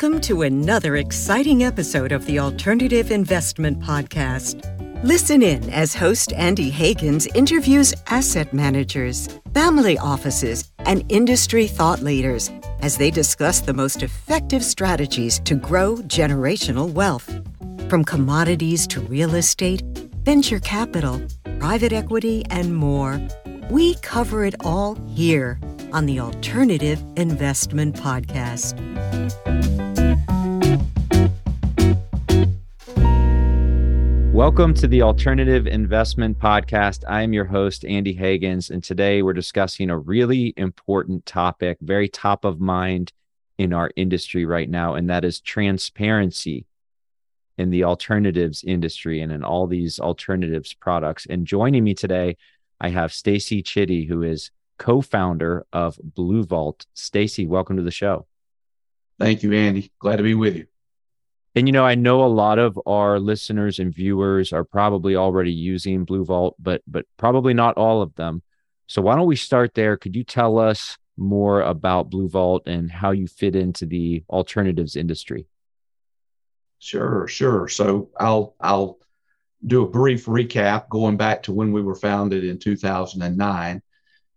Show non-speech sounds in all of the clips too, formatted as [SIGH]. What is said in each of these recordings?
Welcome to another exciting episode of the Alternative Investment Podcast. Listen in as host Andy Hagans interviews asset managers, family offices, and industry thought leaders as they discuss the most effective strategies to grow generational wealth. From commodities to real estate, venture capital, private equity, and more, we cover it all here on the Alternative Investment Podcast. Welcome to the Alternative Investment Podcast. I am your host, Andy Hagans, and today we're discussing a really important topic, very top of mind in our industry right now, and that is transparency in the alternatives industry and in all these alternatives products. And joining me today, I have Stacy Chitty, who is co-founder of Blue Vault. Stacy, welcome to the show. Thank you, Andy. Glad to be with you. And you know, I know a lot of our listeners and viewers are probably already using Blue Vault, but but probably not all of them. So why don't we start there? Could you tell us more about Blue Vault and how you fit into the alternatives industry? Sure, sure. So I'll I'll do a brief recap going back to when we were founded in 2009.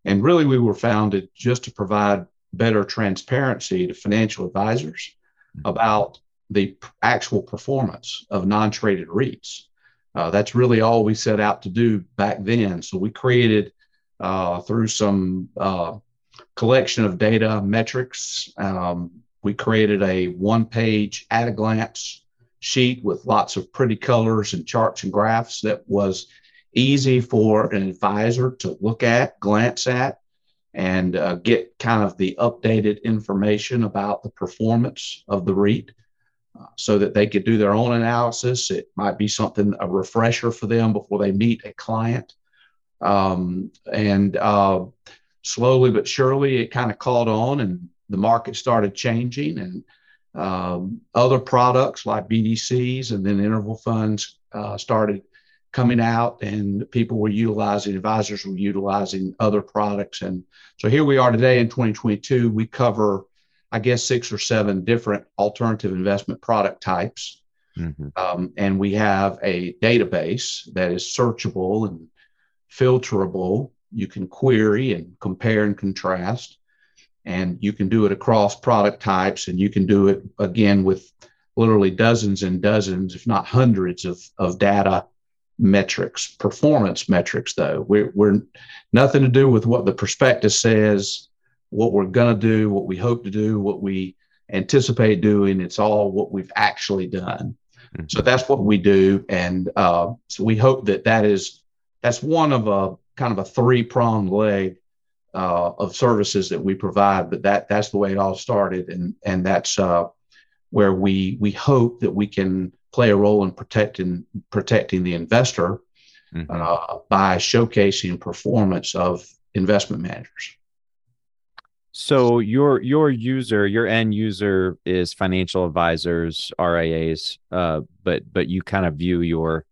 And really, we were founded just to provide better transparency to financial advisors mm-hmm. about the actual performance of non traded REITs. Uh, that's really all we set out to do back then. So we created uh, through some uh, collection of data metrics, um, we created a one page at a glance sheet with lots of pretty colors and charts and graphs that was easy for an advisor to look at, glance at, and uh, get kind of the updated information about the performance of the REIT so that they could do their own analysis. It might be something, a refresher for them before they meet a client. Um, and uh, slowly but surely, it kind of caught on and the market started changing. And um, other products like BDCs and then interval funds uh, started coming out and people were utilizing, advisors were utilizing other products. And so here we are today in 2022. We cover, I guess, six or seven different alternative investment product types. Mm-hmm. Um, and we have a database that is searchable and filterable. You can query and compare and contrast. And you can do it across product types, and you can do it again with literally dozens and dozens, if not hundreds, of, of data metrics, performance metrics, though. We're, we're nothing to do with what the prospectus says, what we're going to do, what we hope to do, what we anticipate doing. It's all what we've actually done. Mm-hmm. So that's what we do. And uh, so we hope that that is, that's one of a kind of a three pronged leg uh, of services that we provide. But that, that's the way it all started. And, and that's uh, where we, we hope that we can play a role in protecting protecting the investor mm-hmm. uh, by showcasing performance of investment managers. So your your user, your end user is financial advisors, RIAs, uh, but but you kind of view your,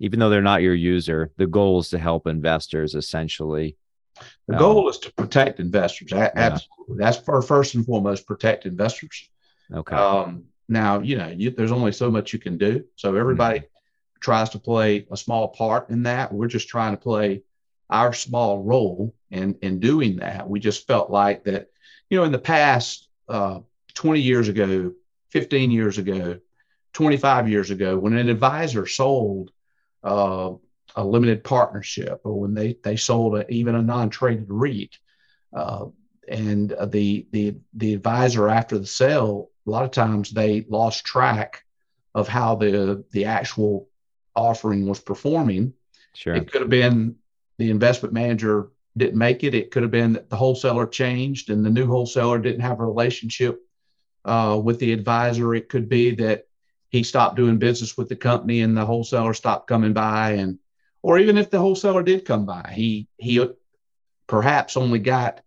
even though they're not your user, the goal is to help investors essentially. The goal um, is to protect investors. Absolutely, yeah. that's for first and foremost protect investors. Okay. Um, now, you know, you, there's only so much you can do. So everybody mm-hmm. tries to play a small part in that. We're just trying to play our small role in, in doing that. We just felt like that, you know, in the past, uh, 20 years ago, 15 years ago, 25 years ago, when an advisor sold uh, a limited partnership or when they, they sold a, even a non-traded REIT, uh, and the, the, the advisor after the sale a lot of times they lost track of how the the actual offering was performing. Sure. It could have been the investment manager didn't make it. It could have been that the wholesaler changed and the new wholesaler didn't have a relationship uh, with the advisor. It could be that he stopped doing business with the company and the wholesaler stopped coming by and or even if the wholesaler did come by, he he perhaps only got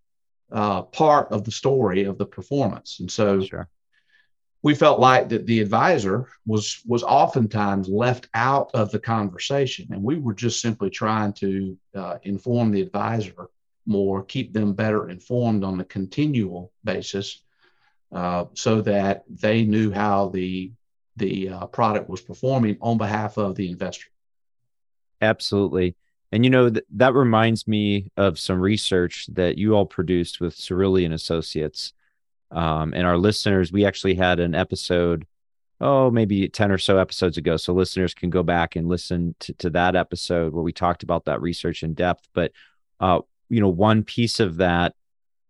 uh, part of the story of the performance. And so sure we felt like that the advisor was was oftentimes left out of the conversation and we were just simply trying to uh, inform the advisor more keep them better informed on a continual basis uh, so that they knew how the the uh, product was performing on behalf of the investor. Absolutely. And you know th- that reminds me of some research that you all produced with Cerulli Associates. Um, and our listeners, we actually had an episode, oh, maybe 10 or so episodes ago. So listeners can go back and listen to, to that episode where we talked about that research in depth. But, uh, you know, one piece of that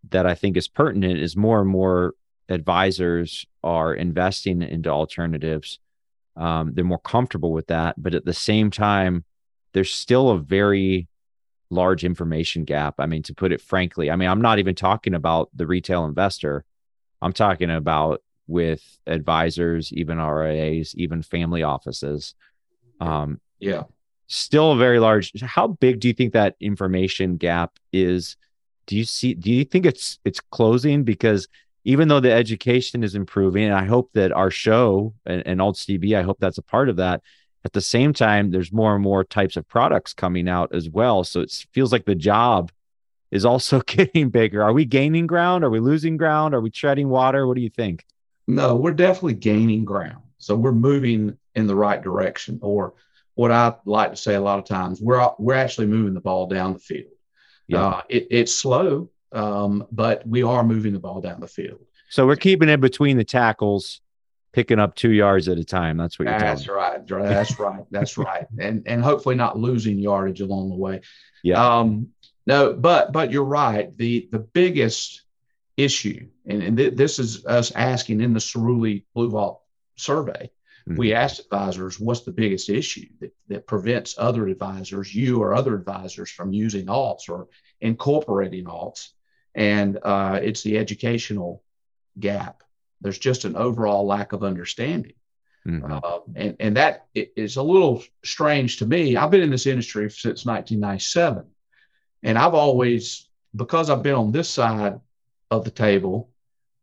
that I think is pertinent is more and more advisors are investing into alternatives. Um, they're more comfortable with that. But at the same time, there's still a very large information gap. I mean, to put it frankly, I mean, I'm not even talking about the retail investor. I'm talking about with advisors, even RIAs, even family offices. Um, yeah. Still a very large. How big do you think that information gap is? Do you see, do you think it's, it's closing? Because even though the education is improving, and I hope that our show and, and Alt I hope that's a part of that at the same time, there's more and more types of products coming out as well. So it feels like the job is also [LAUGHS] getting bigger. Are we gaining ground? Are we losing ground? Are we treading water? What do you think? No, we're definitely gaining ground. So we're moving in the right direction, or what I like to say a lot of times, we're we're actually moving the ball down the field. Yeah. Uh, it, it's slow, um, but we are moving the ball down the field. So we're keeping it between the tackles picking up two yards at a time. That's what you're That's right. That's right. That's [LAUGHS] right. And and hopefully not losing yardage along the way. Yeah. Um, no, but but you're right. The the biggest issue, and, and th- this is us asking in the Cerulli Blue Vault survey, mm-hmm. we asked advisors what's the biggest issue that, that prevents other advisors, you or other advisors, from using alts or incorporating alts. And uh, it's the educational gap there's just an overall lack of understanding. Mm-hmm. Uh, and, and that is a little strange to me. I've been in this industry since 1997. And I've always, because I've been on this side of the table,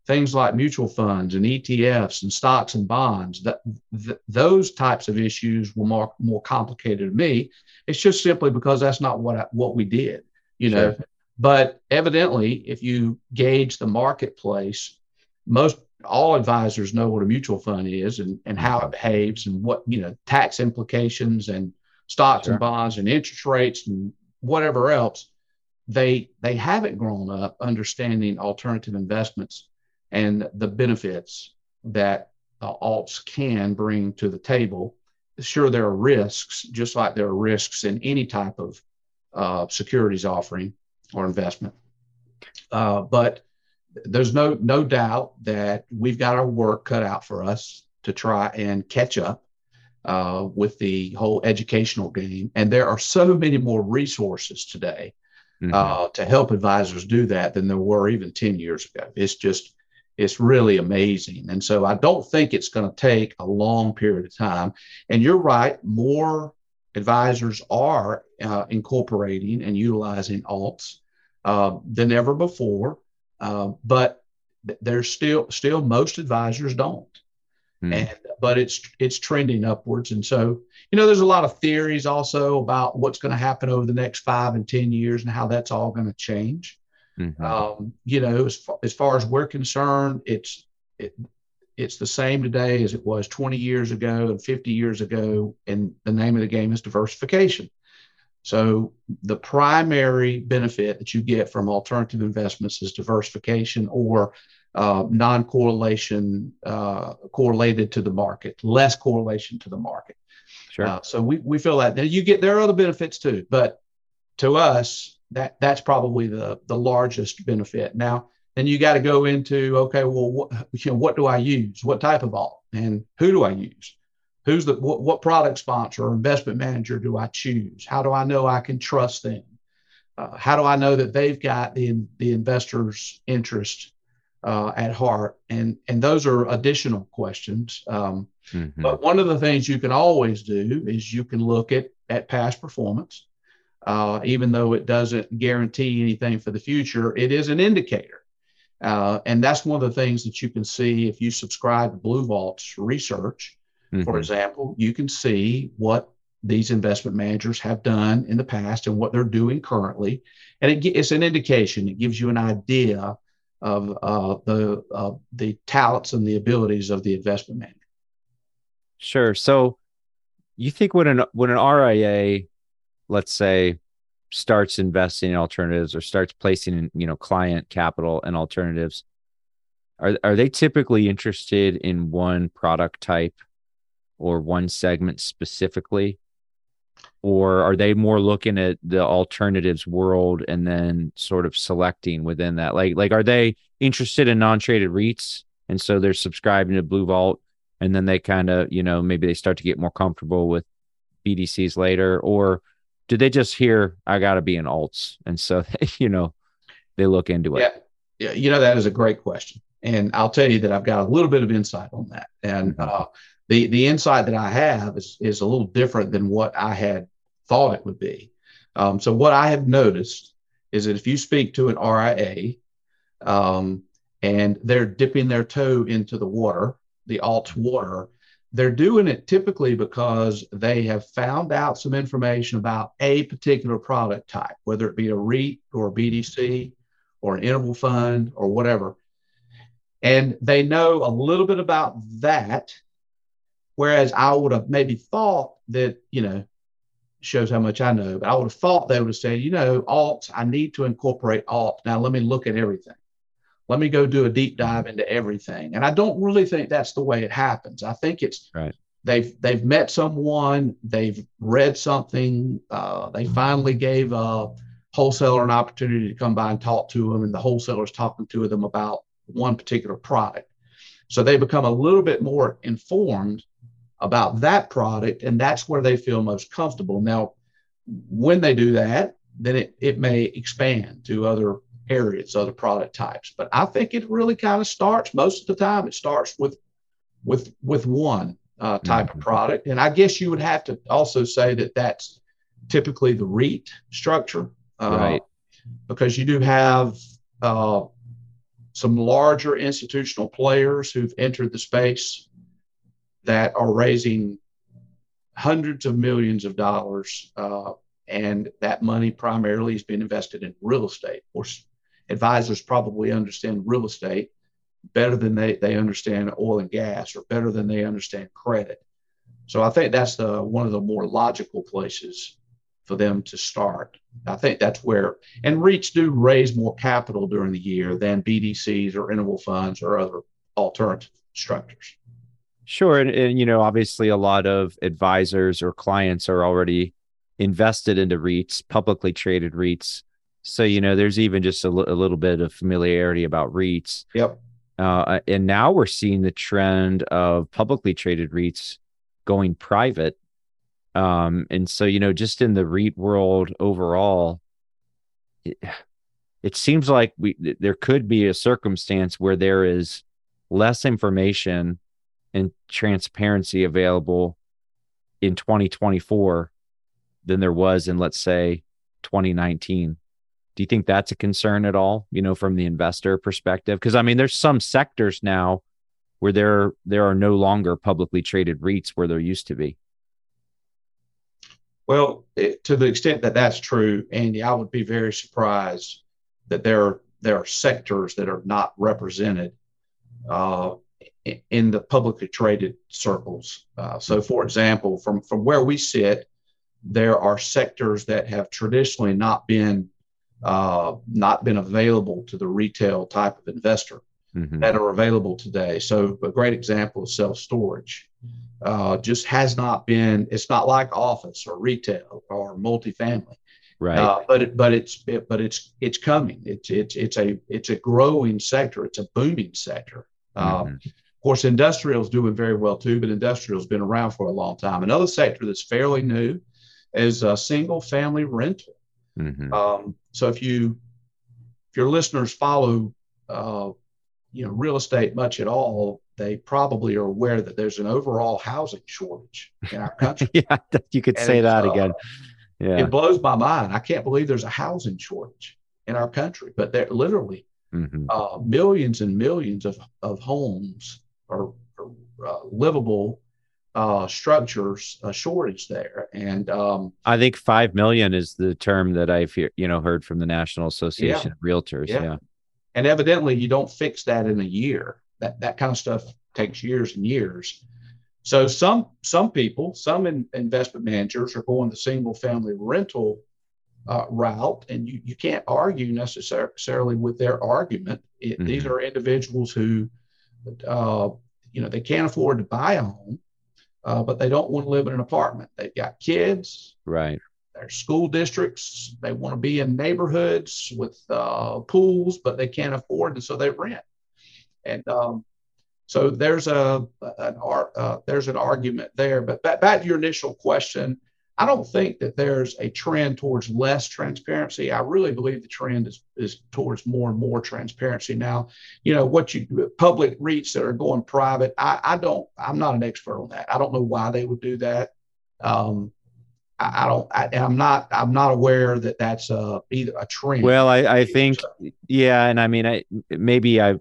things like mutual funds and ETFs and stocks and bonds, that, th- those types of issues were more, more complicated to me. It's just simply because that's not what, I, what we did, you sure. know. But evidently, if you gauge the marketplace, most all advisors know what a mutual fund is and, and how it behaves and what you know tax implications and stocks sure. and bonds and interest rates and whatever else they they haven't grown up understanding alternative investments and the benefits that uh, alts can bring to the table. Sure there are risks just like there are risks in any type of uh, securities offering or investment. Uh, but there's no no doubt that we've got our work cut out for us to try and catch up uh, with the whole educational game. And there are so many more resources today mm-hmm. uh, to help advisors do that than there were even 10 years ago. It's just, it's really amazing. And so I don't think it's going to take a long period of time. And you're right, more advisors are uh, incorporating and utilizing alts uh, than ever before. Uh, but there's still still most advisors don't. Hmm. And but it's it's trending upwards. And so, you know, there's a lot of theories also about what's going to happen over the next five and 10 years and how that's all going to change. Mm-hmm. Um, you know, as far, as far as we're concerned, it's it, it's the same today as it was 20 years ago and 50 years ago. And the name of the game is diversification. So the primary benefit that you get from alternative investments is diversification or uh, non-correlation uh, correlated to the market, less correlation to the market. Sure. Uh, so we, we feel that. Now you get there are other benefits too, but to us that that's probably the the largest benefit. Now then you got to go into okay, well what you know what do I use? What type of alt and who do I use? Who's the what, what product sponsor or investment manager do I choose? How do I know I can trust them? Uh, how do I know that they've got the the investor's interest uh, at heart? And and those are additional questions. Um, mm-hmm. But one of the things you can always do is you can look at at past performance. Uh, even though it doesn't guarantee anything for the future, it is an indicator. Uh, and that's one of the things that you can see if you subscribe to Blue Vault's research. Mm-hmm. For example, you can see what these investment managers have done in the past and what they're doing currently. And it, it's an indication, it gives you an idea of uh, the uh, the talents and the abilities of the investment manager. Sure. So, you think when an when an RIA, let's say, starts investing in alternatives or starts placing you know client capital and alternatives, are are they typically interested in one product type or one segment specifically? Or are they more looking at the alternatives world and then sort of selecting within that? Like, like are they interested in non-traded REITs and so they're subscribing to Blue Vault and then they kind of, you know, maybe they start to get more comfortable with BDCs later, or do they just hear I got to be in alts and so [LAUGHS] you know they look into it? Yeah, yeah, you know that is a great question, and I'll tell you that I've got a little bit of insight on that, and uh, the the insight that I have is is a little different than what I had thought it would be. Um, so what I have noticed is that if you speak to an RIA um, and they're dipping their toe into the water, the alt water, they're doing it typically because they have found out some information about a particular product type, whether it be a REIT or a BDC or an interval fund or whatever. And they know a little bit about that Whereas I would have maybe thought that, you know, shows how much I know, but I would have thought they would have said, you know, alt, I need to incorporate alt. Now let me look at everything. Let me go do a deep dive into everything. And I don't really think that's the way it happens. I think it's right. They've they've met someone, they've read something, uh, they finally gave a wholesaler an opportunity to come by and talk to them, and the wholesaler's talking to them about one particular product. So they become a little bit more informed about that product, and that's where they feel most comfortable. Now, when they do that, then it, it may expand to other areas, other product types. But I think it really kind of starts most of the time. It starts with with with one uh, type mm-hmm. of product, and I guess you would have to also say that that's typically the REIT structure, uh, right? Because you do have uh, some larger institutional players who've entered the space that are raising hundreds of millions of dollars, uh, and that money primarily has been invested in real estate. Of course, advisors probably understand real estate better than they, they understand oil and gas or better than they understand credit. So I think that's the one of the more logical places for them to start. I think that's where and REITs do raise more capital during the year than BDCs or interval funds or other alternative structures. Sure. And, and, you know, obviously a lot of advisors or clients are already invested into REITs, publicly traded REITs. So, you know, there's even just a, l- a little bit of familiarity about REITs. Yep. Uh, and now we're seeing the trend of publicly traded REITs going private. Um, and so, you know, just in the REIT world overall, it, it seems like we there could be a circumstance where there is less information and transparency available in 2024 than there was in let's say 2019 do you think that's a concern at all you know from the investor perspective? Because i mean there's some sectors now where there there are no longer publicly traded REITs where there used to be. Well it, to the extent that that's true andy i would be very surprised that there are there are sectors that are not represented uh, in the publicly traded circles. Uh, so, for example, from, from where we sit, there are sectors that have traditionally not been uh, not been available to the retail type of investor mm-hmm. that are available today. So, a great example is self storage. Uh, just has not been. It's not like office or retail or multifamily, right? Uh, but it, but it's it, but it's it's coming. It's it's it's a it's a growing sector. It's a booming sector. Uh, mm-hmm course, industrial is doing very well too, but industrial has been around for a long time. Another sector that's fairly new is single family rental. Mm-hmm. Um, so if you if your listeners follow uh, you know real estate much at all, they probably are aware that there's an overall housing shortage in our country. [LAUGHS] yeah, you could and say that uh, again. Yeah, it blows my mind. I can't believe there's a housing shortage in our country, but there literally mm-hmm. uh, millions and millions of, of homes or, or uh, livable uh, structures a shortage there. And um, I think five million is the term that I've you know heard from the National Association yeah, of Realtors. Yeah. yeah. and evidently you don't fix that in a year. That that kind of stuff takes years and years. So some some people, some in, investment managers are going the single family rental uh, route, and you, you can't argue necessarily with their argument. It, mm-hmm. These are individuals who, uh, you know, they can't afford to buy a home, uh, but they don't want to live in an apartment. They've got kids, right? Their school districts. They want to be in neighborhoods with uh, pools, but they can't afford, and so they rent. And um, so there's a an uh, there's an argument there. But back, back to your initial question, I don't think that there's a trend towards less transparency. I really believe the trend is is towards more and more transparency now. You know what you public REITs that are going private. I, I don't. I'm not an expert on that. I don't know why they would do that. Um, I, I don't. I, am not. I'm not aware that that's uh, either a trend. Well, I, I think yeah, and I mean, I maybe I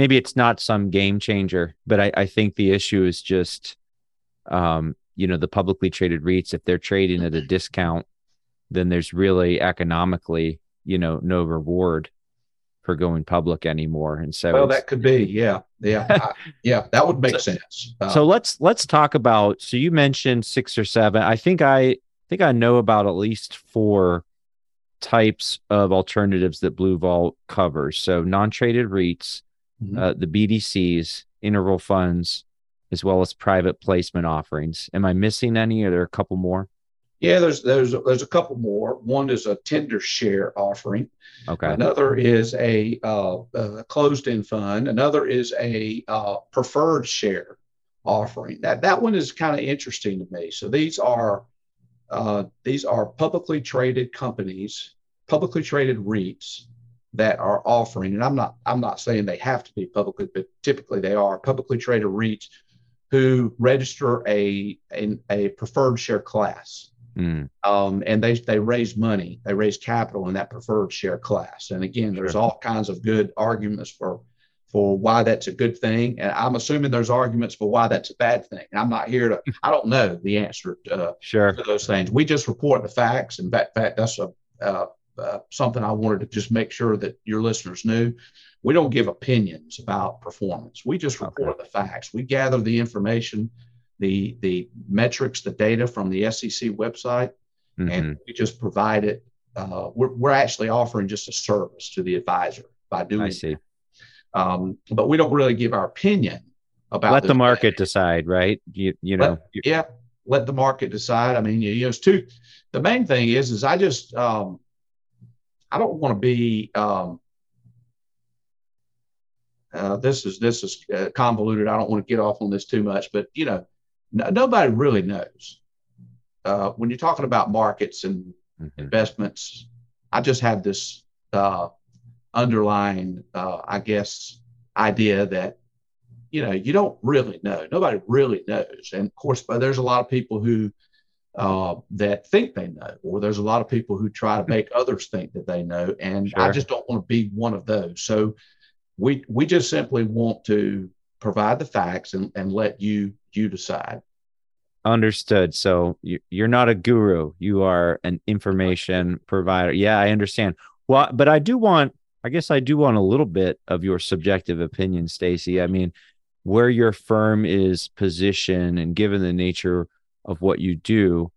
maybe it's not some game changer, but I, I think the issue is just, um, you know, the publicly traded REITs, if they're trading at a discount, then there's really economically, you know, no reward for going public anymore. And so, well, that could be, yeah, yeah, [LAUGHS] I, yeah, that would make so, sense. Uh, so let's let's talk about. So you mentioned six or seven. I think I think I know about at least four types of alternatives that Blue Vault covers. So non-traded REITs, mm-hmm. uh, the BDCs, interval funds, as well as private placement offerings. Am I missing any? Are there a couple more? Yeah, there's there's there's a couple more. One is a tender share offering. Okay. Another is a, uh, a closed-end fund. Another is a uh, preferred share offering. That that one is kind of interesting to me. So these are uh, these are publicly traded companies, publicly traded REITs that are offering, and I'm not I'm not saying they have to be publicly, but typically they are publicly traded REITs who register a a, a preferred share class. Mm. Um, and they they raise money, they raise capital in that preferred share class. And again, sure. there's all kinds of good arguments for for why that's a good thing, and I'm assuming there's arguments for why that's a bad thing. And I'm not here to [LAUGHS] I don't know the answer to, uh, sure. to those things. We just report the facts, and that fact that's a uh, uh, something I wanted to just make sure that your listeners knew. We don't give opinions about performance. We just report okay. the facts. We gather the information, the the metrics, the data from the SEC website, mm-hmm. and we just provide it. Uh, we're, we're actually offering just a service to the advisor by doing. I see. Um, but we don't really give our opinion about. Let the market decide, right? You you know. Let, yeah, let the market decide. I mean, you, know, it's too. The main thing is, is I just um, I don't want to be. Um, uh, this is this is uh, convoluted. I don't want to get off on this too much, but you know, n- nobody really knows. Uh, when you're talking about markets and mm-hmm. investments, I just have this uh, underlying, uh, I guess, idea that you know you don't really know. Nobody really knows, and of course, but there's a lot of people who uh, that think they know, or there's a lot of people who try to make others think that they know, and sure. I just don't want to be one of those. So we we just simply want to provide the facts and, and let you you decide. Understood. So you're not a guru; you are an information provider. Yeah, I understand. Well, but I do want, I guess, I do want a little bit of your subjective opinion, Stacy. I mean, where your firm is positioned, and given the nature of what you do,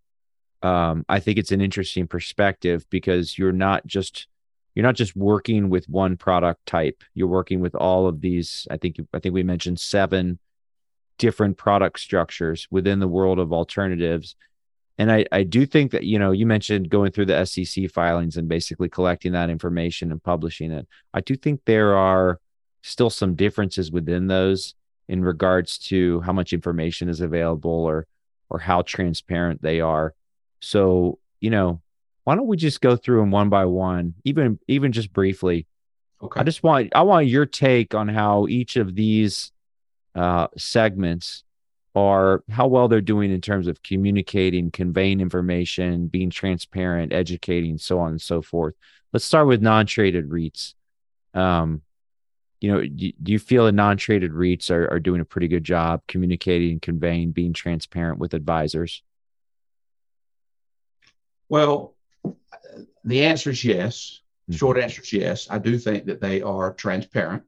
um, I think it's an interesting perspective because you're not just you're not just working with one product type. You're working with all of these. I think I think we mentioned seven different product structures within the world of alternatives. And I, I do think that, you know, you mentioned going through the SEC filings and basically collecting that information and publishing it. I do think there are still some differences within those in regards to how much information is available or or how transparent they are. So, you know, why don't we just go through them one by one, even even just briefly? Okay. I just want I want your take on how each of these uh, segments are how well they're doing in terms of communicating, conveying information, being transparent, educating, so on and so forth. Let's start with non-traded REITs. Um, you know, do, do you feel that non-traded REITs are, are doing a pretty good job communicating, conveying, being transparent with advisors? Well, the answer is yes. Mm-hmm. Short answer is yes. I do think that they are transparent.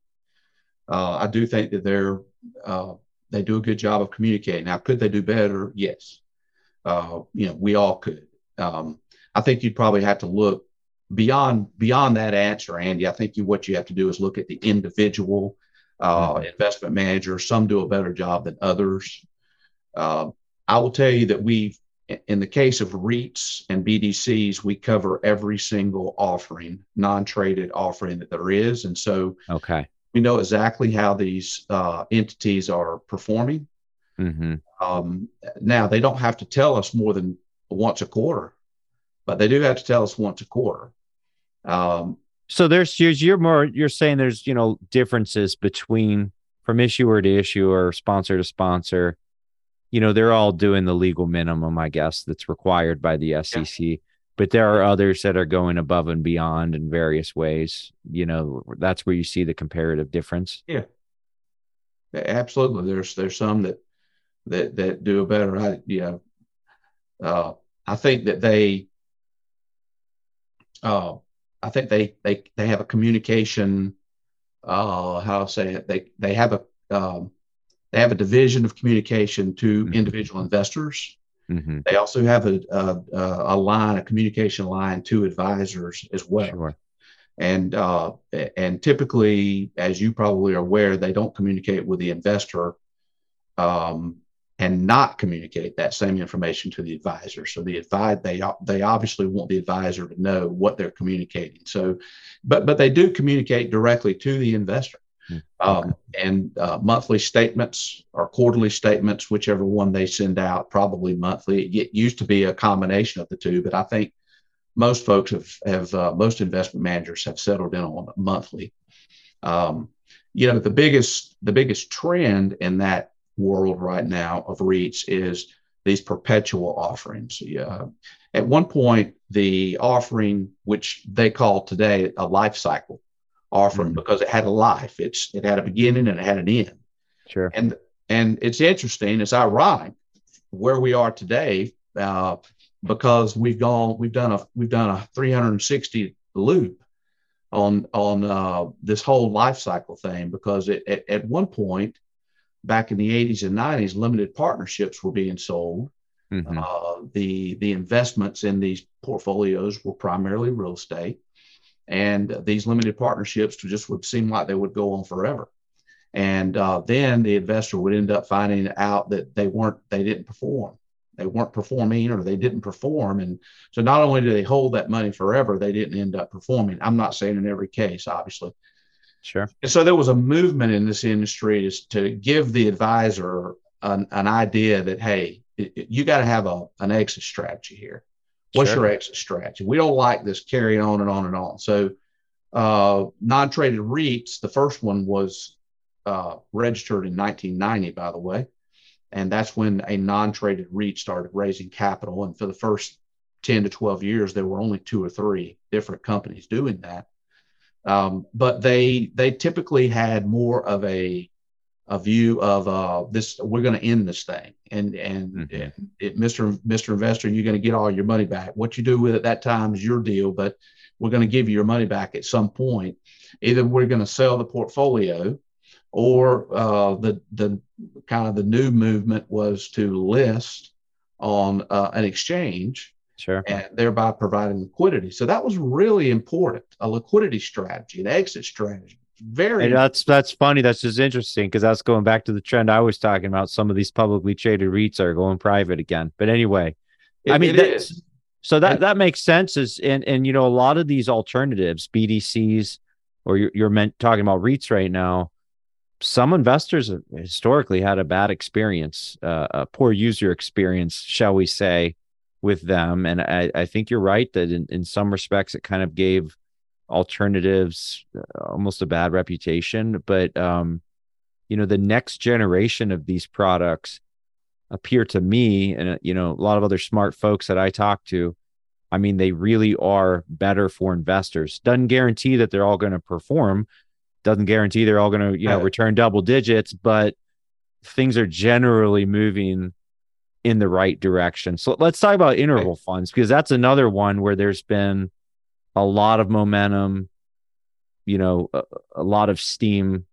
Uh, I do think that they're uh, they do a good job of communicating. Now, could they do better? Yes. Uh, you know, we all could. Um, I think you'd probably have to look beyond beyond that answer, Andy. I think you, what you have to do is look at the individual uh, mm-hmm. investment manager. Some do a better job than others. Uh, I will tell you that we've in the case of REITs and BDCs, we cover every single offering, non-traded offering that there is, and so okay, we know exactly how these uh, entities are performing. Mm-hmm. Um, now they don't have to tell us more than once a quarter, but they do have to tell us once a quarter. Um, so there's you're more you're saying there's you know differences between from issuer to issuer, sponsor to sponsor you know they're all doing the legal minimum i guess that's required by the sec yeah. but there are others that are going above and beyond in various ways. You know that's where you see the comparative difference. Yeah. Absolutely. There's there's some that that that do a better. I, you know uh, i think that they uh, i think they they they have a communication uh how to say it? They they have a um, they have a division of communication to mm-hmm. individual investors. Mm-hmm. They also have a, a, a, line, a communication line to advisors as well. Sure. And uh, and typically, as you probably are aware, they don't communicate with the investor um, and not communicate that same information to the advisor. So the advise they they obviously want the advisor to know what they're communicating. So, but but they do communicate directly to the investor. Um, and uh, monthly statements or quarterly statements, whichever one they send out, probably monthly. It used to be a combination of the two, but I think most folks have, have uh, most investment managers have settled in on monthly. Um, you know, the biggest the biggest trend in that world right now of REITs is these perpetual offerings. Uh, at one point, the offering, which they call today a life cycle, offering mm-hmm. because it had a life. It's it had a beginning and it had an end. Sure. And and it's interesting. It's ironic where we are today uh, because we've gone we've done a we've done a 360 loop on on uh, this whole life cycle thing because it, at, at one point back in the 80s and 90s limited partnerships were being sold mm-hmm. uh, the the investments in these portfolios were primarily real estate and these limited partnerships just would seem like they would go on forever. And uh, then the investor would end up finding out that they weren't, they didn't perform. They weren't performing or they didn't perform. And so not only do they hold that money forever, they didn't end up performing. I'm not saying in every case, obviously. Sure. And so there was a movement in this industry is to give the advisor an, an idea that, hey, it, you got to have a, an exit strategy here. What's sure. your exit strategy? We don't like this carrying on and on and on. So, uh, non traded REITs, the first one was uh, registered in 1990, by the way. And that's when a non traded REIT started raising capital. And for the first 10 to 12 years, there were only two or three different companies doing that. Um, but they they typically had more of a a view of uh, this we're going to end this thing. And and, mm-hmm. and it, mr mr investor you're going to get all your money back. What you do with it that time is your deal but we're going to give you your money back at some point. Either we're going to sell the portfolio or uh, the the kind of the new movement was to list on uh, an exchange sure. and thereby providing liquidity. So that was really important a liquidity strategy an exit strategy very and that's that's funny. That's just interesting because that's going back to the trend i was talking about. Some of these publicly traded reits are going private again. But anyway it, i mean that's so that that makes sense is and and you know a lot of these alternatives bdcs or you're, you're meant talking about reits right now some investors have historically had a bad experience uh, a poor user experience shall we say with them. And i, I think you're right that in, in some respects it kind of gave alternatives uh, almost a bad reputation but um you know the next generation of these products appear to me and uh, you know a lot of other smart folks that I talk to I mean they really are better for investors. Doesn't guarantee that they're all going to perform. Doesn't guarantee they're all going to you know return double digits but things are generally moving in the right direction. So let's talk about interval funds because that's another one where there's been a lot of momentum, you know, a, a lot of steam.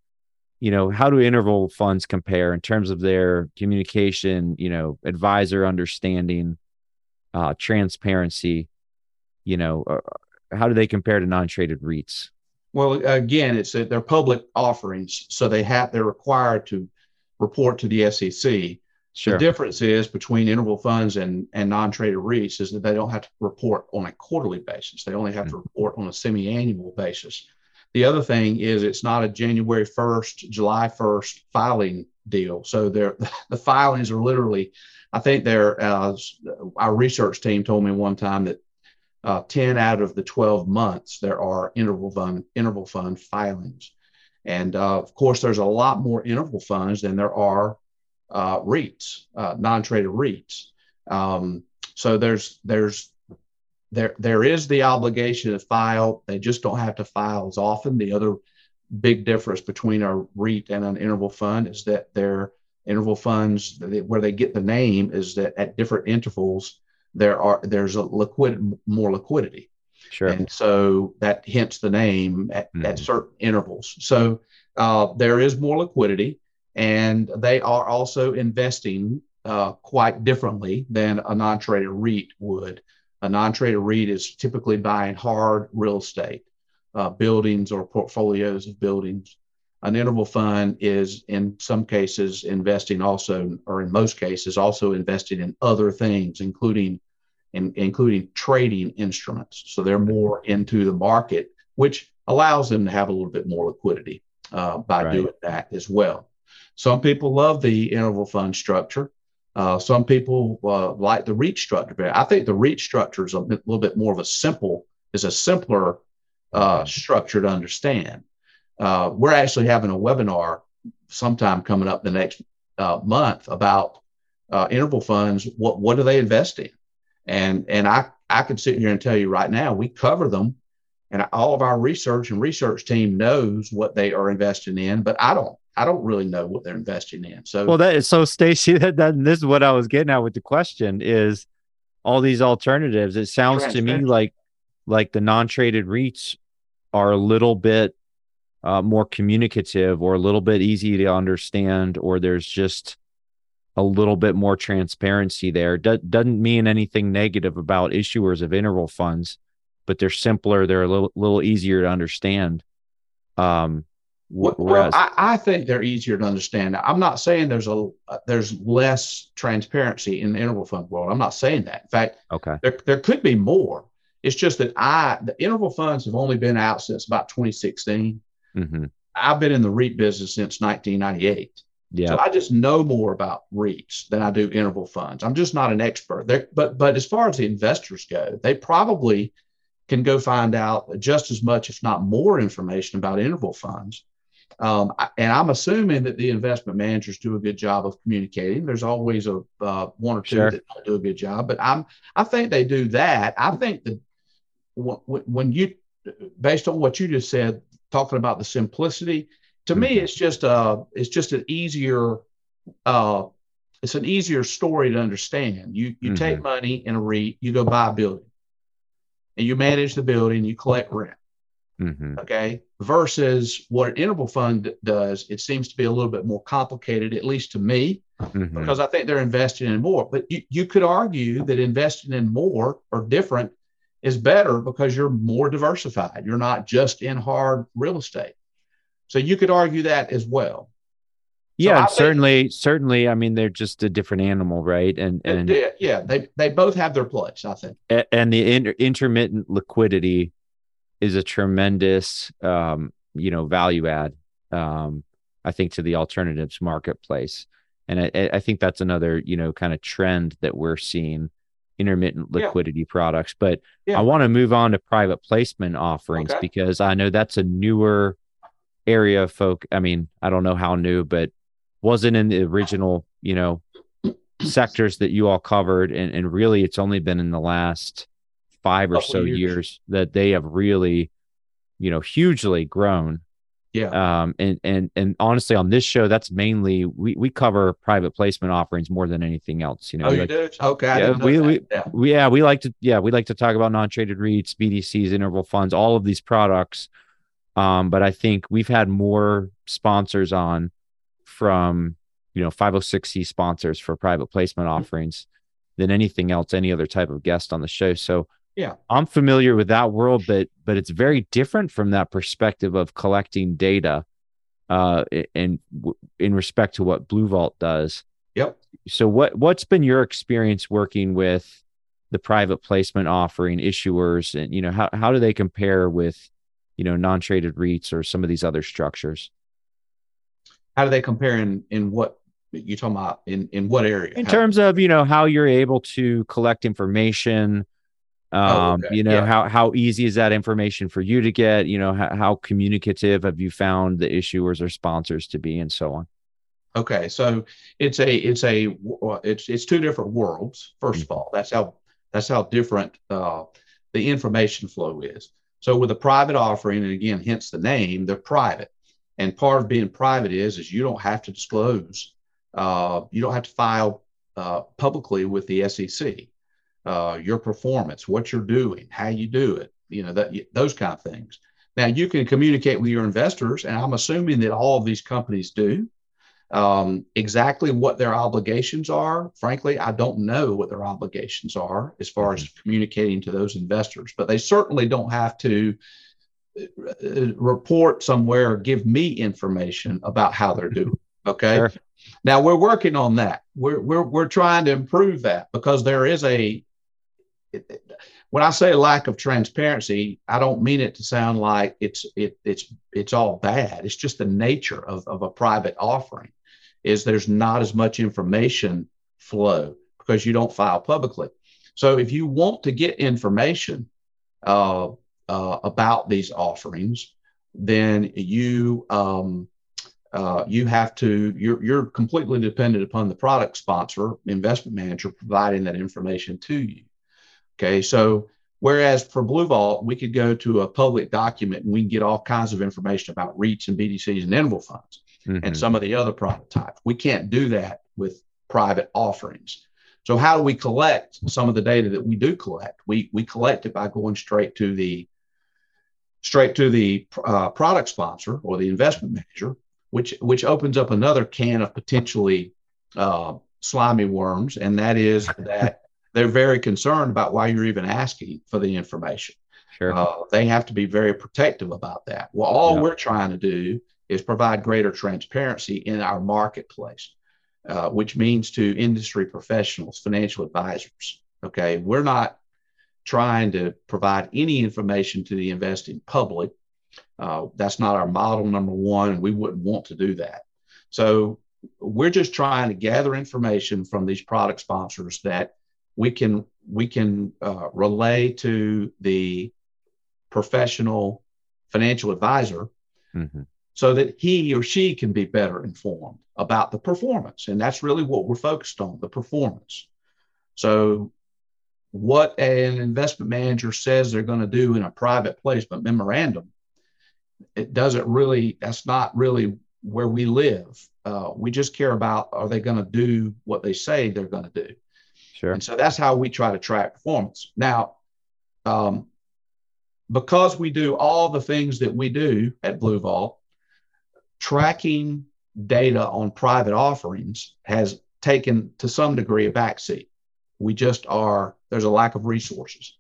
You know, how do interval funds compare in terms of their communication, you know, advisor understanding, uh, transparency? You know, uh, how do they compare to non-traded REITs? Well, again, it's that they're public offerings, so they have they're required to report to the SEC. Sure. The difference is between interval funds and, and non-traded REITs is that they don't have to report on a quarterly basis. They only have mm-hmm. to report on a semi-annual basis. The other thing is it's not a January 1st, July 1st filing deal. So they're, [LAUGHS] the filings are literally, I think they're, uh, our research team told me one time that uh, 10 out of the 12 months there are interval fund interval fund filings and uh, of course there's a lot more interval funds than there are uh, REITs uh, non-traded REITs um, so there's there's there there is the obligation to file they just don't have to file as often the other big difference between a REIT and an interval fund is that their interval funds where they get the name is that at different intervals there are there's a liquid more liquidity. Sure. And so that hence the name at, mm. at certain intervals. So uh, there is more liquidity, and they are also investing uh, quite differently than a non-traded REIT would. A non-traded REIT is typically buying hard real estate, uh, buildings or portfolios of buildings. An interval fund is, in some cases, investing also, or in most cases, also investing in other things, including in, including trading instruments. So they're more into the market, which allows them to have a little bit more liquidity uh, by right. doing that as well. Some people love the interval fund structure. Uh, some people uh, like the REIT structure. I think the REIT structure is a little bit more of a simple, is a simpler uh, structure to understand. Uh, we're actually having a webinar sometime coming up the next uh, month about uh, interval funds. What what do they invest in? And and I I could sit here and tell you right now we cover them, and all of our research and research team knows what they are investing in, but I don't. I don't really know what they're investing in. So well, that is so Stacy. [LAUGHS] That, that this is what I was getting at with the question is all these alternatives. It sounds to me like like the non-traded REITs are a little bit uh, more communicative or a little bit easy to understand, or there's just a little bit more transparency there. Do- doesn't mean anything negative about issuers of interval funds, but they're simpler. They're a little, little easier to understand. Um, well, whereas, I, I, think they're easier to understand. I'm not saying there's a uh, there's less transparency in the interval fund world. I'm not saying that. In fact, okay, there there could be more. It's just that I the interval funds have only been out since about 2016. Mm-hmm. I've been in the REIT business since 1998. Yeah. So I just know more about REITs than I do interval funds. I'm just not an expert. They're, but but as far as the investors go, they probably can go find out just as much, if not more, information about interval funds. Um, and I'm assuming that the investment managers do a good job of communicating. There's always a uh, one or two sure. that don't do a good job, but I'm I think they do that. I think that when you, based on what you just said, talking about the simplicity, to me, mm-hmm. it's just a it's just an easier uh, it's an easier story to understand. You you mm-hmm. take money in a REIT, you go buy a building, and you manage the building, you collect rent. Mm-hmm. Okay, versus what an interval fund does, it seems to be a little bit more complicated, at least to me, mm-hmm. because I think they're investing in more. But you, you could argue that investing in more or different is better because you're more diversified. You're not just in hard real estate. So you could argue that as well. Yeah, so certainly, think, certainly. I mean, they're just a different animal, right? And and yeah, they they both have their place, I think. And the inter- intermittent liquidity is a tremendous, um, you know, value add. Um, I think to the alternatives marketplace, and I, I think that's another, you know, kind of trend that we're seeing intermittent liquidity yeah. products. But yeah. I want to move on to private placement offerings okay. because I know that's a newer area of folk. I mean, I don't know how new, but wasn't in the original, you know, sectors that you all covered. And, and really, it's only been in the last five or so years. years. that they have really, you know, hugely grown. Yeah. Um, and and and honestly, on this show, that's mainly we we cover private placement offerings more than anything else. You know, oh, you like, do? Okay. Yeah, we, we, yeah. we yeah we like to yeah we like to talk about non-traded REITs, BDCs, interval funds, all of these products. Um, but I think we've had more sponsors on from you know 506c sponsors for private placement Mm-hmm. offerings than anything else, any other type of guest on the show. So Yeah. I'm familiar with that world, but but it's very different from that perspective of collecting data, uh, in in respect to what Blue Vault does. Yep. So what what's been your experience working with the private placement offering issuers, and you know how how do they compare with you know non-traded REITs or some of these other structures? How do they compare in in what you talking about in in what area? in How- terms of you know how you're able to collect information um Oh, okay. you know Yeah. how how easy is that information for you to get you know how, how communicative have you found the issuers or sponsors to be and so on Okay, so it's a it's a it's it's two different worlds. 1st of all, that's how that's how different uh, the information flow is. So with a private offering, and again, hence the name, they're private. And part of being private is is you don't have to disclose, uh, you don't have to file uh, publicly with the SEC uh, your performance, what you're doing, how you do it, you know that those kind of things. Now you can communicate with your investors, and I'm assuming that all of these companies do. Um, exactly what their obligations are, frankly, I don't know what their obligations are as far as communicating to those investors, but they certainly don't have to report somewhere or give me information about how they're doing. Okay. Sure. Now we're working on that. We're, we're, we're trying to improve that because there is a, when I say lack of transparency, I don't mean it to sound like it's it it's it's all bad. It's just the nature of, of a private offering is there's not as much information flow because you don't file publicly. So if you want to get information uh, uh, about these offerings, then you um, uh, you have to you're you're completely dependent upon the product sponsor, investment manager providing that information to you. Okay, so whereas for Blue Vault, we could go to a public document and we can get all kinds of information about REITs and BDCs and interval funds Mhm. and some of the other product types. We can't do that with private offerings. So how do we collect some of the data that we do collect? We we collect it by going straight to the straight to the uh, product sponsor or the investment manager, which which opens up another can of potentially uh, slimy worms, and that is [LAUGHS] that they're very concerned about why you're even asking for the information. sure Uh, they have to be very protective about that. Well, all Yeah. we're trying to do is provide greater transparency in our marketplace, uh, which means to industry professionals, financial advisors. Okay, we're not trying to provide any information to the investing public. Uh, that's not our model, number one, and we wouldn't want to do that. So we're just trying to gather information from these product sponsors that we can we can uh, relay to the professional financial advisor Mhm. so that he or she can be better informed about the performance. And that's really what we're focused on the performance. So, what an investment manager says they're going to do in a private placement memorandum, it doesn't really, that's not really where we live. Uh, we just care about are they going to do what they say they're going to do? sure And so that's how we try to track performance. Now, um, because we do all the things that we do at Blue Vault, tracking data on private offerings has taken to some degree a backseat. We just are, there's a lack of resources.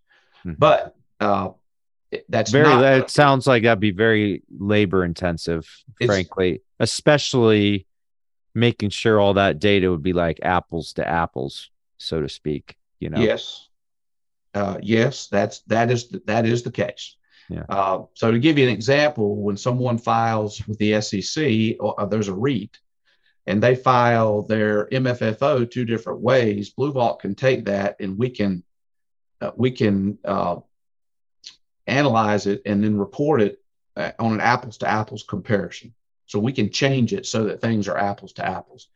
Mhm. But uh, that's very not, that sounds like that'd be very labor intensive frankly especially making sure all that data would be like apples to apples so to speak you know Yes. Uh, yes, that's that is that is the case. Yeah. Uh, so to give you an example, when someone files with the SEC, or uh, there's a REIT, and they file their MFFO two different ways, Blue Vault can take that and we can uh, we can uh, analyze it and then report it uh, on an apples to apples comparison. So we can change it so that things are apples to apples.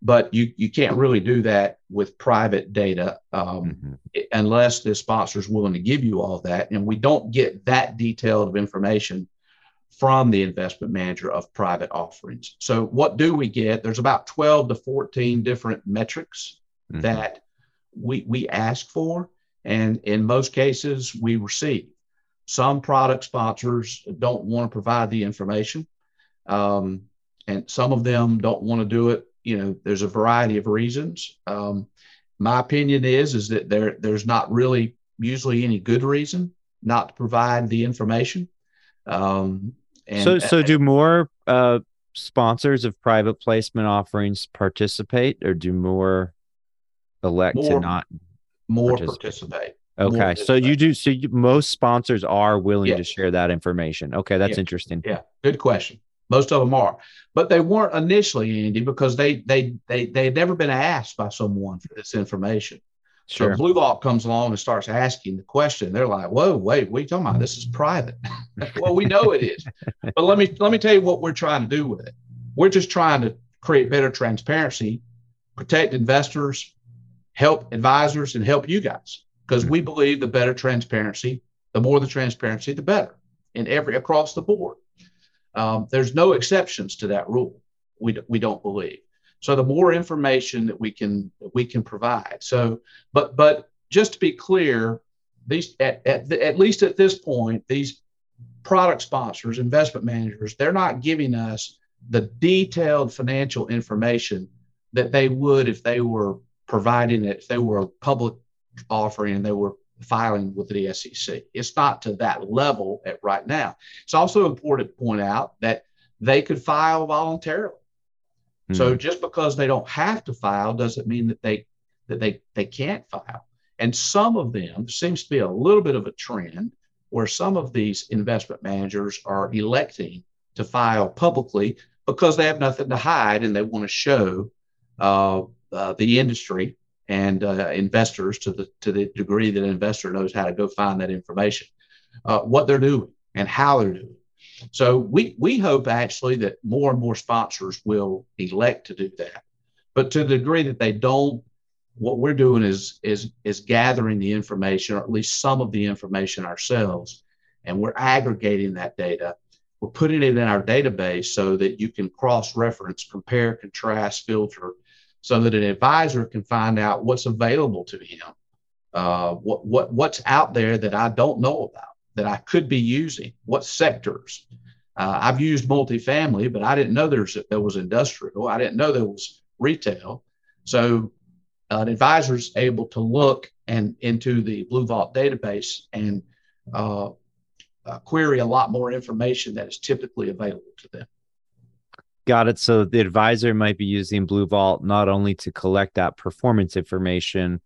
But you you can't really do that with private data. Um, Mhm. unless the sponsor is willing to give you all that. And we don't get that detailed of information from the investment manager of private offerings. So, what do we get? There's about 12 to 14 different metrics mm-hmm. that we, we ask for, and in most cases, we receive. Some product sponsors don't want to provide the information, um, and some of them don't want to do it. You know, there's a variety of reasons. Um, my opinion is is that there there's not really usually any good reason not to provide the information. Um, and, so, so do more uh, sponsors of private placement offerings participate, or do more elect more, to not more participate? participate. Okay, more so you do. So you, most sponsors are willing yes. to share that information. Okay, that's yeah. interesting. Yeah, good question. Most of them are, but they weren't initially, Andy, because they they they they had never been asked by someone for this information. Sure. So Blue Vault comes along and starts asking the question. They're like, "Whoa, wait, what are you talking about? This is private." [LAUGHS] well, we know it is, but let me let me tell you what we're trying to do with it. We're just trying to create better transparency, protect investors, help advisors, and help you guys because we believe the better transparency, the more the transparency, the better in every across the board. Um, there's no exceptions to that rule. We we don't believe. So the more information that we can we can provide. So, but but just to be clear, these at, at, at least at this point, these product sponsors, investment managers, they're not giving us the detailed financial information that they would if they were providing it, if they were a public offering and they were filing with the SEC. It's not to that level at right now. It's also important to point out that they could file voluntarily. Mm-hmm. So just because they don't have to file doesn't mean that they that they they can't file. And some of them seems to be a little bit of a trend where some of these investment managers are electing to file publicly because they have nothing to hide and they want to show uh, uh, the industry and uh, investors to the to the degree that an investor knows how to go find that information, uh, what they're doing and how they're doing. So we we hope actually that more and more sponsors will elect to do that. But to the degree that they don't, what we're doing is is is gathering the information, or at least some of the information ourselves, and we're aggregating that data. We're putting it in our database so that you can cross-reference, compare, contrast, filter, so that an advisor can find out what's available to him, uh, what what what's out there that I don't know about that I could be using? What sectors? Uh, I've used multifamily, but I didn't know there's there was industrial. I didn't know there was retail. So uh, an advisor is able to look and into the Blue Vault database and uh, uh, query a lot more information that is typically available to them. Got it. So the advisor might be using Blue Vault not only to collect that performance information,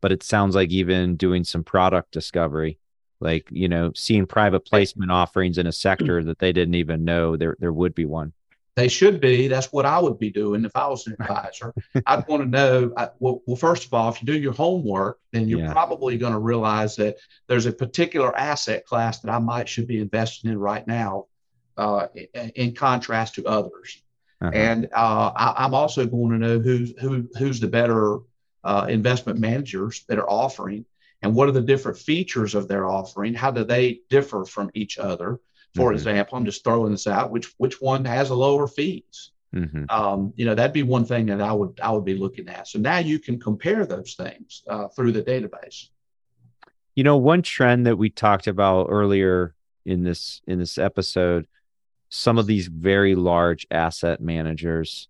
but it sounds like even doing some product discovery like you know seeing private placement offerings in a sector that they didn't even know there there would be one they should be that's what i would be doing if i was an advisor [LAUGHS] i'd want to know I, well, well, first of all if you do your homework then you're yeah. probably going to realize that there's a particular asset class that i might should be investing in right now uh, in, in, contrast to others uh-huh. and uh, I, am also going to know who's who, who's the better uh, investment managers that are offering and what are the different features of their offering? How do they differ from each other? For mm-hmm. example, I'm just throwing this out. Which which one has a lower fees? Mm-hmm. Um, you know, that'd be one thing that I would I would be looking at. So now you can compare those things uh, through the database. You know, one trend that we talked about earlier in this in this episode, some of these very large asset managers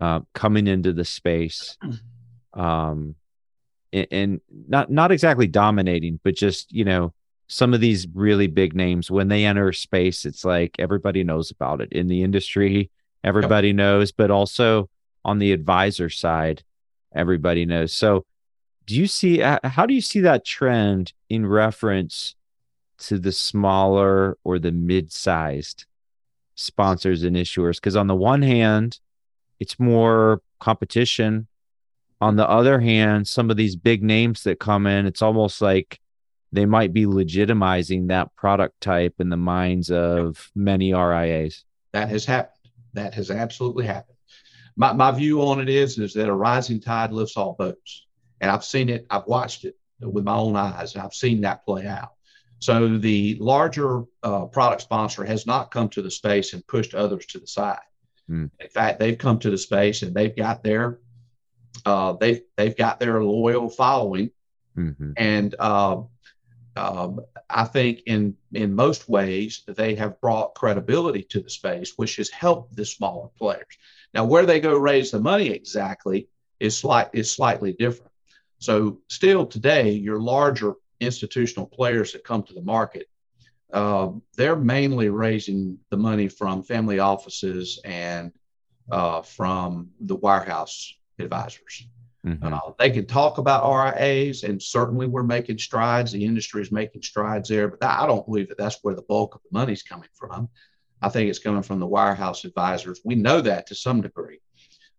uh, coming into the space. [CLEARS THROAT] Um, and not not exactly dominating, but just you know some of these really big names when they enter space, it's like everybody knows about it in the industry. Everybody yep. knows, but also on the advisor side, everybody knows. So, do you see how do you see that trend in reference to the smaller or the mid-sized sponsors and issuers? Because on the one hand, it's more competition on the other hand, some of these big names that come in, it's almost like they might be legitimizing that product type in the minds of many RIAs. That has happened. That has absolutely happened. My, my view on it is, is that a rising tide lifts all boats. And I've seen it, I've watched it with my own eyes, and I've seen that play out. So the larger uh, product sponsor has not come to the space and pushed others to the side. Mm. In fact, they've come to the space and they've got their uh, they they've got their loyal following, mm-hmm. and uh, um, I think in in most ways they have brought credibility to the space, which has helped the smaller players. Now, where they go raise the money exactly is slight is slightly different. So, still today, your larger institutional players that come to the market, uh, they're mainly raising the money from family offices and uh, from the wirehouse advisors. Mm-hmm. Uh, they can talk about RIAs, and certainly we're making strides. The industry is making strides there, but I don't believe that that's where the bulk of the money is coming from. I think it's coming from the wirehouse advisors. We know that to some degree.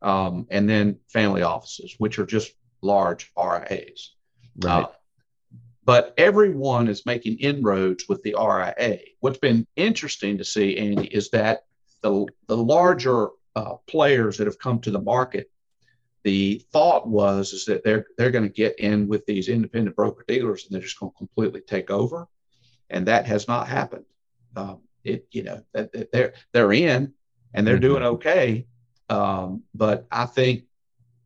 Um, and then family offices, which are just large RIAs. Right. Uh, but everyone is making inroads with the RIA. What's been interesting to see, Andy, is that the, the larger uh, players that have come to the market the thought was is that they're they're going to get in with these independent broker dealers and they're just going to completely take over, and that has not happened. Um, it you know they're they're in and they're mm-hmm. doing okay, um, but I think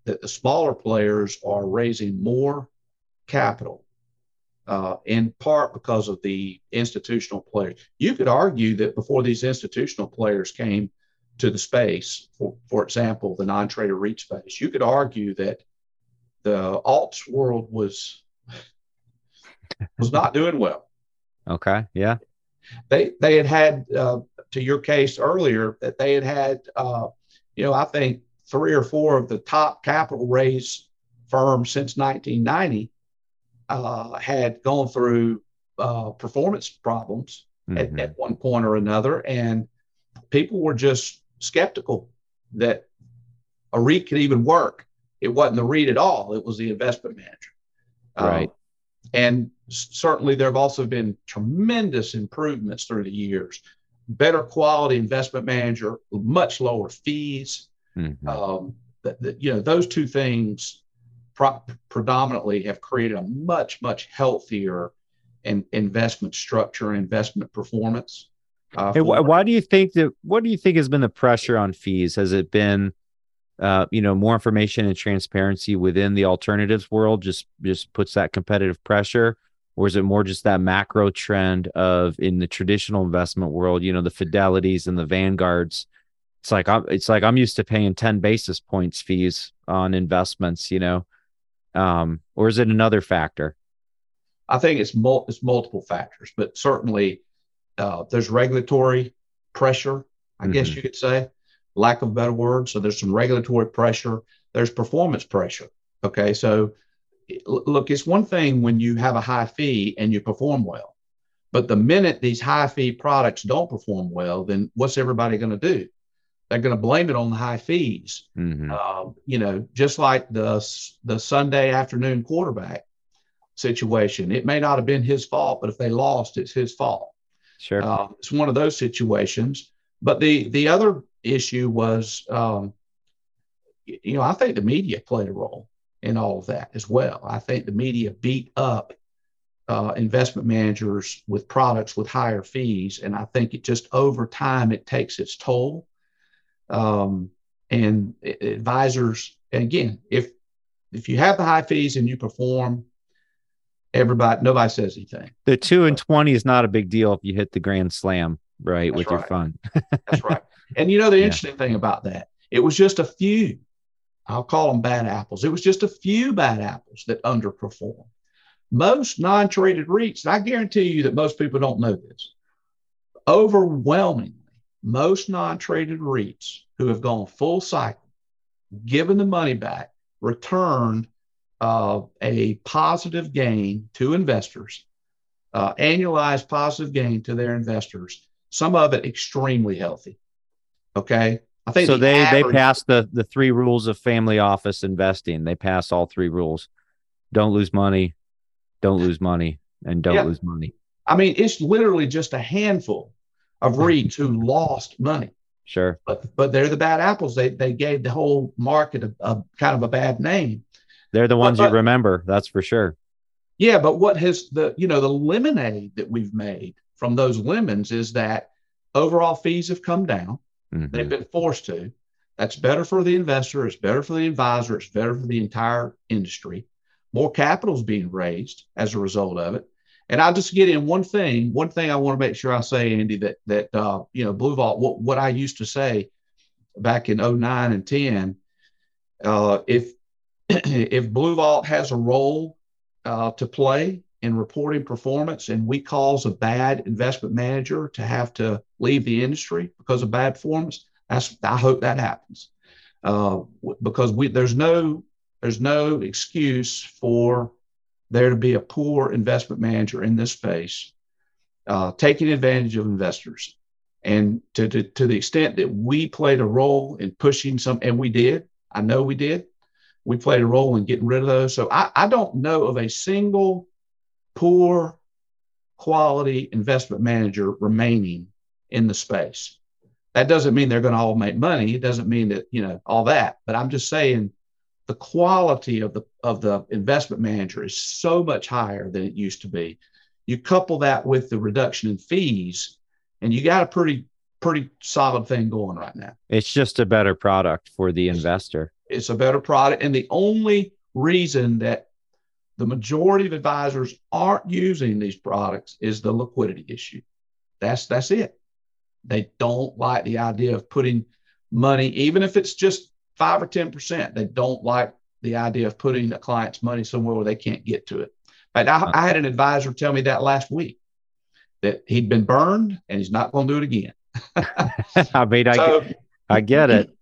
that the smaller players are raising more capital. Uh, in part because of the institutional players. You could argue that before these institutional players came, to the space, for, for example, the non-traded REIT space, you could argue that the alts world was was not doing well. Okay. Yeah. They they had had uh, to your case earlier that they had had uh, you know I think three or four of the top capital raise firms since 1990 uh, had gone through uh, performance problems mm-hmm. at, at one point or another, and people were just skeptical that a REIT could even work. It wasn't the REIT at all, it was the investment manager. Right. Um, and certainly there have also been tremendous improvements through the years. Better quality investment manager, much lower fees. Mm-hmm. Um, that, that, you know, those two things pro- predominantly have created a much, much healthier and investment structure, and investment performance. Uh, hey, why, why do you think that? What do you think has been the pressure on fees? Has it been, uh, you know, more information and transparency within the alternatives world just just puts that competitive pressure, or is it more just that macro trend of in the traditional investment world? You know, the Fidelities and the Vanguards. It's like I'm. It's like I'm used to paying ten basis points fees on investments. You know, um, or is it another factor? I think it's mul- it's multiple factors, but certainly uh, there's regulatory pressure, I mm-hmm. guess you could say, lack of a better word. So there's some regulatory pressure. There's performance pressure. Okay, so look, it's one thing when you have a high fee and you perform well, but the minute these high fee products don't perform well, then what's everybody going to do? They're going to blame it on the high fees. Mm-hmm. Uh, you know, just like the the Sunday afternoon quarterback situation. It may not have been his fault, but if they lost, it's his fault. Sure. Uh, it's one of those situations. But the the other issue was, um, you know, I think the media played a role in all of that as well. I think the media beat up uh, investment managers with products with higher fees, and I think it just over time it takes its toll. Um, and advisors, and again, if if you have the high fees and you perform, everybody nobody says anything. The two and twenty is not a big deal if you hit the grand slam right with right. your fund. That's right. [LAUGHS] And you know the yeah. interesting thing about that, it was just a few. I'll call them bad apples. It was just a few bad apples that underperformed. Most non-traded REITs, and I guarantee you that most people don't know this. Overwhelmingly, most non-traded REITs who have gone full cycle, given the money back, returned uh, a positive gain to investors, uh, annualized positive gain to their investors. Some of it extremely healthy. Okay, I think so. The they average, they passed the the three rules of family office investing. They pass all three rules: don't lose money, don't lose money, and don't yeah. lose money. I mean, it's literally just a handful of [LAUGHS] REITs who lost money. Sure, but but they're the bad apples. They they gave the whole market a, a kind of a bad name. They're the ones but, you remember, that's for sure. Yeah, but what has the you know the lemonade that we've made from those lemons is that overall fees have come down. Mm-hmm. They've been forced to. That's better for the investor. It's better for the advisor. It's better for the entire industry. More capital is being raised as a result of it. And I'll just get in one thing. One thing I want to make sure I say, Andy, that that uh, you know, Blue Vault. What what I used to say back in 09 and 10, uh, if [CLEARS THROAT] if Blue Vault has a role uh, to play in reporting performance, and we cause a bad investment manager to have to leave the industry because of bad performance, that's I hope that happens uh, because we there's no there's no excuse for there to be a poor investment manager in this space uh, taking advantage of investors. And to, to, to the extent that we played a role in pushing some, and we did, I know we did, we played a role in getting rid of those. So I, I don't know of a single poor quality investment manager remaining in the space. That doesn't mean they're going to all make money. It doesn't mean that, you know, all that. But I'm just saying the quality of the of the investment manager is so much higher than it used to be. You couple that with the reduction in fees, and you got a pretty pretty solid thing going right now. It's just a better product for the investor. It's a better product, and the only reason that the majority of advisors aren't using these products is the liquidity issue. That's that's it. They don't like the idea of putting money, even if it's just five or 10%. They don't like the idea of putting a client's money somewhere where they can't get to it. But I, I had an advisor tell me that last week that he'd been burned and he's not going to do it again. [LAUGHS] I mean, I, so, I get it.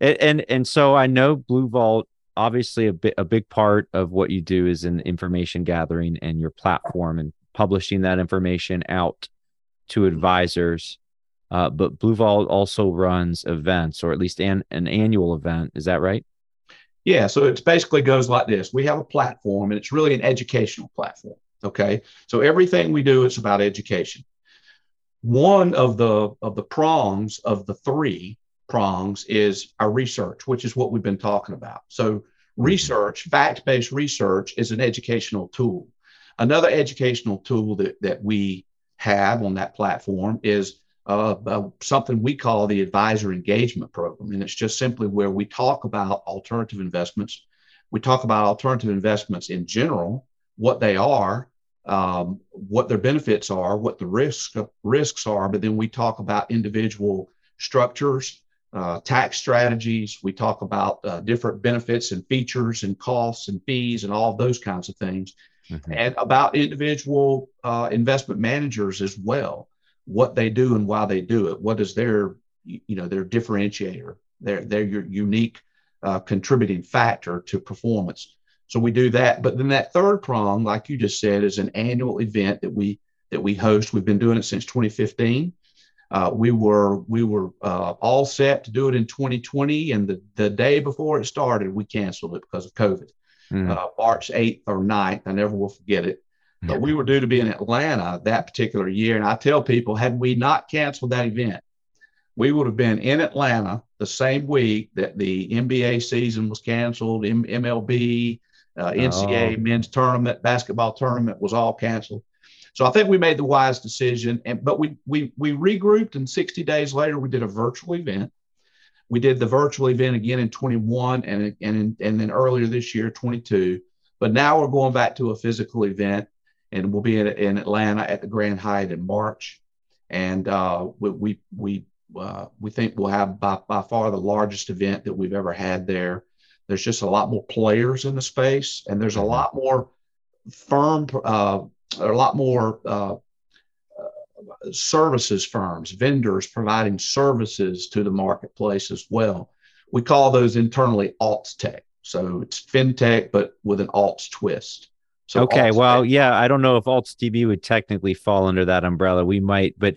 And, and, and so I know Blue Vault, obviously a bit, a big part of what you do is in information gathering and your platform and publishing that information out to advisors. Uh, but Blue Vault also runs events, or at least an, an annual event. Is that right? Yeah. So it basically goes like this: we have a platform, and it's really an educational platform. Okay. So everything we do is about education. One of the of the prongs of the three prongs is our research, which is what we've been talking about. So research, fact-based research, is an educational tool. Another educational tool that that we have on that platform is uh, uh, something we call the advisor engagement program. And it's just simply where we talk about alternative investments. We talk about alternative investments in general, what they are, um, what their benefits are, what the risk, risks are, but then we talk about individual structures, uh, tax strategies. We talk about uh, different benefits and features and costs and fees and all those kinds of things, mm-hmm. and about individual uh, investment managers as well what they do and why they do it. What is their, you know, their differentiator, their, their your unique uh, contributing factor to performance. So we do that. But then that third prong, like you just said, is an annual event that we that we host. We've been doing it since 2015. Uh, we were we were uh, all set to do it in 2020, and the, the day before it started, we canceled it because of COVID. Mm. Uh, March 8th or 9th, I never will forget it. But we were due to be in Atlanta that particular year. And I tell people, had we not canceled that event, we would have been in Atlanta the same week that the NBA season was canceled, M- MLB, uh, NCAA oh. men's tournament, basketball tournament was all canceled. So I think we made the wise decision. And but we we we regrouped, and 60 days later we did a virtual event. We did the virtual event again in 21, and and and then earlier this year 22. But now we're going back to a physical event and we'll be in, in Atlanta at the Grand Hyatt in March. And uh, we we we, uh, we think we'll have by, by far the largest event that we've ever had there. There's just a lot more players in the space, and there's a mm-hmm. lot more firm, uh, a lot more uh, uh, services firms, vendors providing services to the marketplace as well. We call those internally alts tech. So it's fintech, but with an alts twist. So okay, well, yeah, I don't know if Alts DB would technically fall under that umbrella. We might, but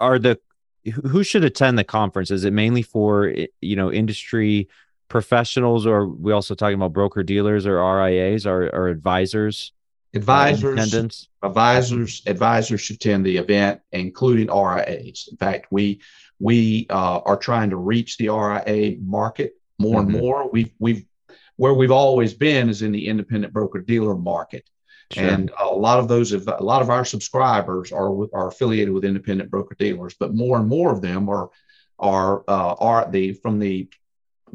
are the who should attend the conference? Is it mainly for you know industry professionals, or we also talking about broker dealers or RIAs or, or advisors? Advisors, uh, advisors, advisors should attend the event, including RIAs. In fact, we we uh, are trying to reach the RIA market more mm-hmm. and more. We've we've where we've always been is in the independent broker dealer market. Sure. And a lot of those, a lot of our subscribers are are affiliated with independent broker dealers, but more and more of them are are uh, are the from the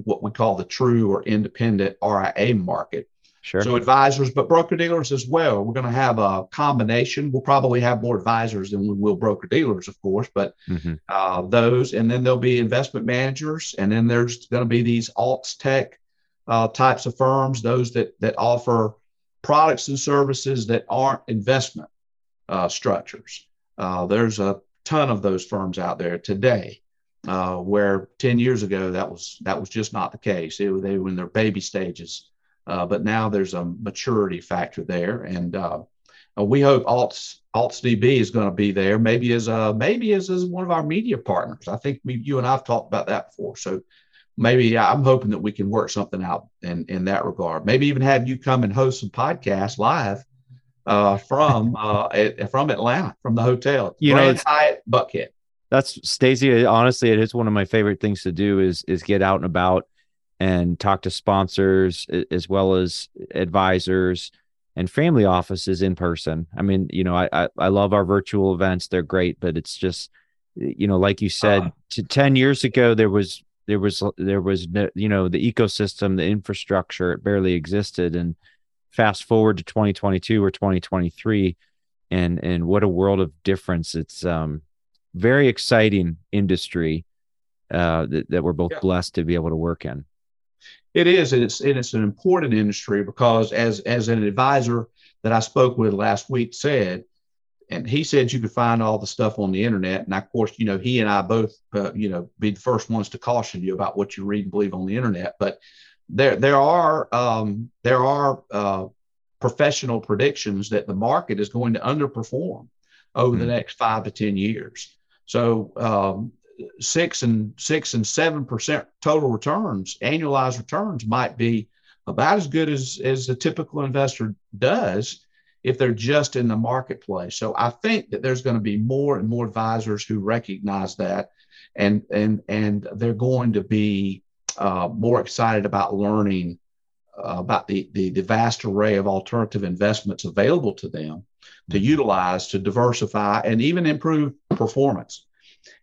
what we call the true or independent RIA market. Sure. So advisors, but broker dealers as well. We're going to have a combination. We'll probably have more advisors than we will broker dealers, of course, but mm-hmm. uh, those, and then there'll be investment managers, and then there's going to be these alts tech uh, types of firms, those that that offer products and services that aren't investment uh, structures. Uh, there's a ton of those firms out there today, uh, where 10 years ago that was that was just not the case. It, they were in their baby stages, uh, but now there's a maturity factor there, and uh, we hope Alts AltsDB is going to be there, maybe as a maybe as, as one of our media partners. I think we, you and I've talked about that before, so maybe I'm hoping that we can work something out in in that regard. Maybe even have you come and host some podcasts live uh, from [LAUGHS] uh, from Atlanta from the hotel. You Grand know, it's Hyatt Buckhead. That's Stacy. Honestly, it is one of my favorite things to do is is get out and about and talk to sponsors as well as advisors and family offices in person. I mean, you know, I I, I love our virtual events; they're great, but it's just you know, like you said, uh, to, ten years ago there was there was there was you know the ecosystem the infrastructure it barely existed. And fast forward to 2022 or 2023 and and what a world of difference. It's um very exciting industry uh that, that we're both yeah. blessed to be able to work in it is and it's and it's an important industry because as as an advisor that i spoke with last week said and he said you could find all the stuff on the internet. And of course, you know, he and I both, uh, you know, be the first ones to caution you about what you read and believe on the internet. But there, there are, um, there are uh, professional predictions that the market is going to underperform over mm-hmm. the hmm. next five to ten years. So um, six and six and seven percent total returns, annualized returns, might be about as good as as a typical investor does if they're just in the marketplace. So I think that there's going to be more and more advisors who recognize that, and and and they're going to be uh, more excited about learning uh, about the, the the vast array of alternative investments available to them to utilize to diversify and even improve performance.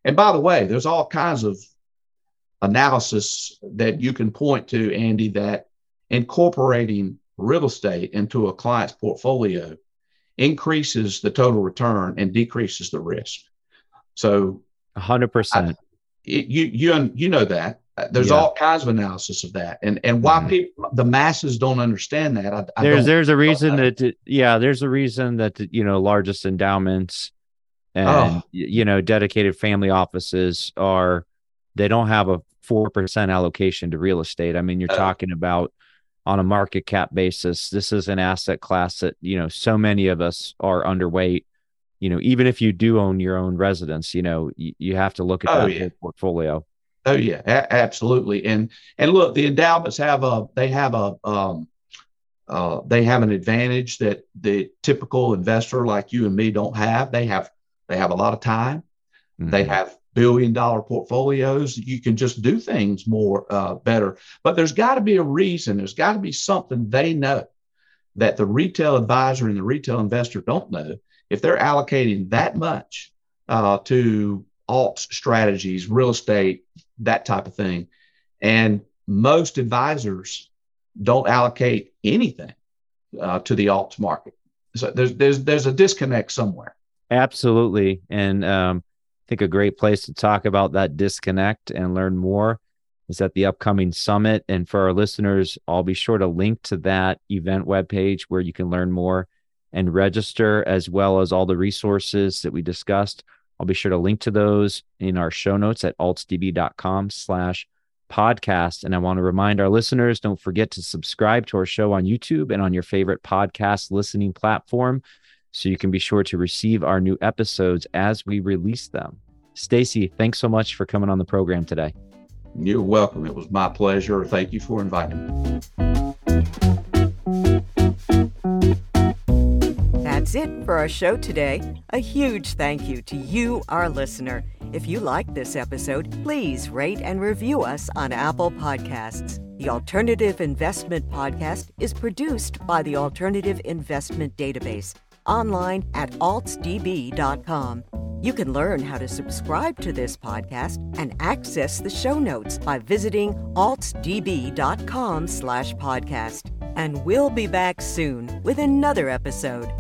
And by the way, there's all kinds of analysis that you can point to, Andy, that incorporating real estate into a client's portfolio increases the total return and decreases the risk. So, hundred percent. You you you know that there's yeah. all kinds of analysis of that, and and why mm-hmm. people the masses don't understand that. I, I there's there's a reason that. that yeah there's a reason that you know largest endowments and oh. you know dedicated family offices are they don't have a four percent allocation to real estate. I mean you're uh, talking about on a market cap basis. This is an asset class that, you know, so many of us are underweight. You know, even if you do own your own residence, you know, you, you have to look at oh, that yeah. portfolio. Oh yeah, a- absolutely. And and look, the endowments have a they have a um, uh, they have an advantage that the typical investor like you and me don't have. They have they have a lot of time. Mm-hmm. They have billion dollar portfolios, you can just do things more uh, better. But there's got to be a reason. There's got to be something they know that the retail advisor and the retail investor don't know. If they're allocating that much uh, to alt strategies, real estate, that type of thing, and most advisors don't allocate anything uh, to the alt market. So there's there's there's a disconnect somewhere. Absolutely, and um, I think a great place to talk about that disconnect and learn more is at the upcoming summit. And for our listeners, I'll be sure to link to that event webpage where you can learn more and register, as well as all the resources that we discussed. I'll be sure to link to those in our show notes at altsdb.com slash podcast. And I want to remind our listeners, don't forget to subscribe to our show on YouTube and on your favorite podcast listening platform so you can be sure to receive our new episodes as we release them. Stacy, thanks so much for coming on the program today. You're welcome. It was my pleasure. Thank you for inviting me. That's it for our show today. A huge thank you to you, our listener. If you like this episode, please rate and review us on Apple Podcasts. The Alternative Investment Podcast is produced by the Alternative Investment Database online at altsdb.com. You can learn how to subscribe to this podcast and access the show notes by visiting altsdb.com slash podcast. And we'll be back soon with another episode.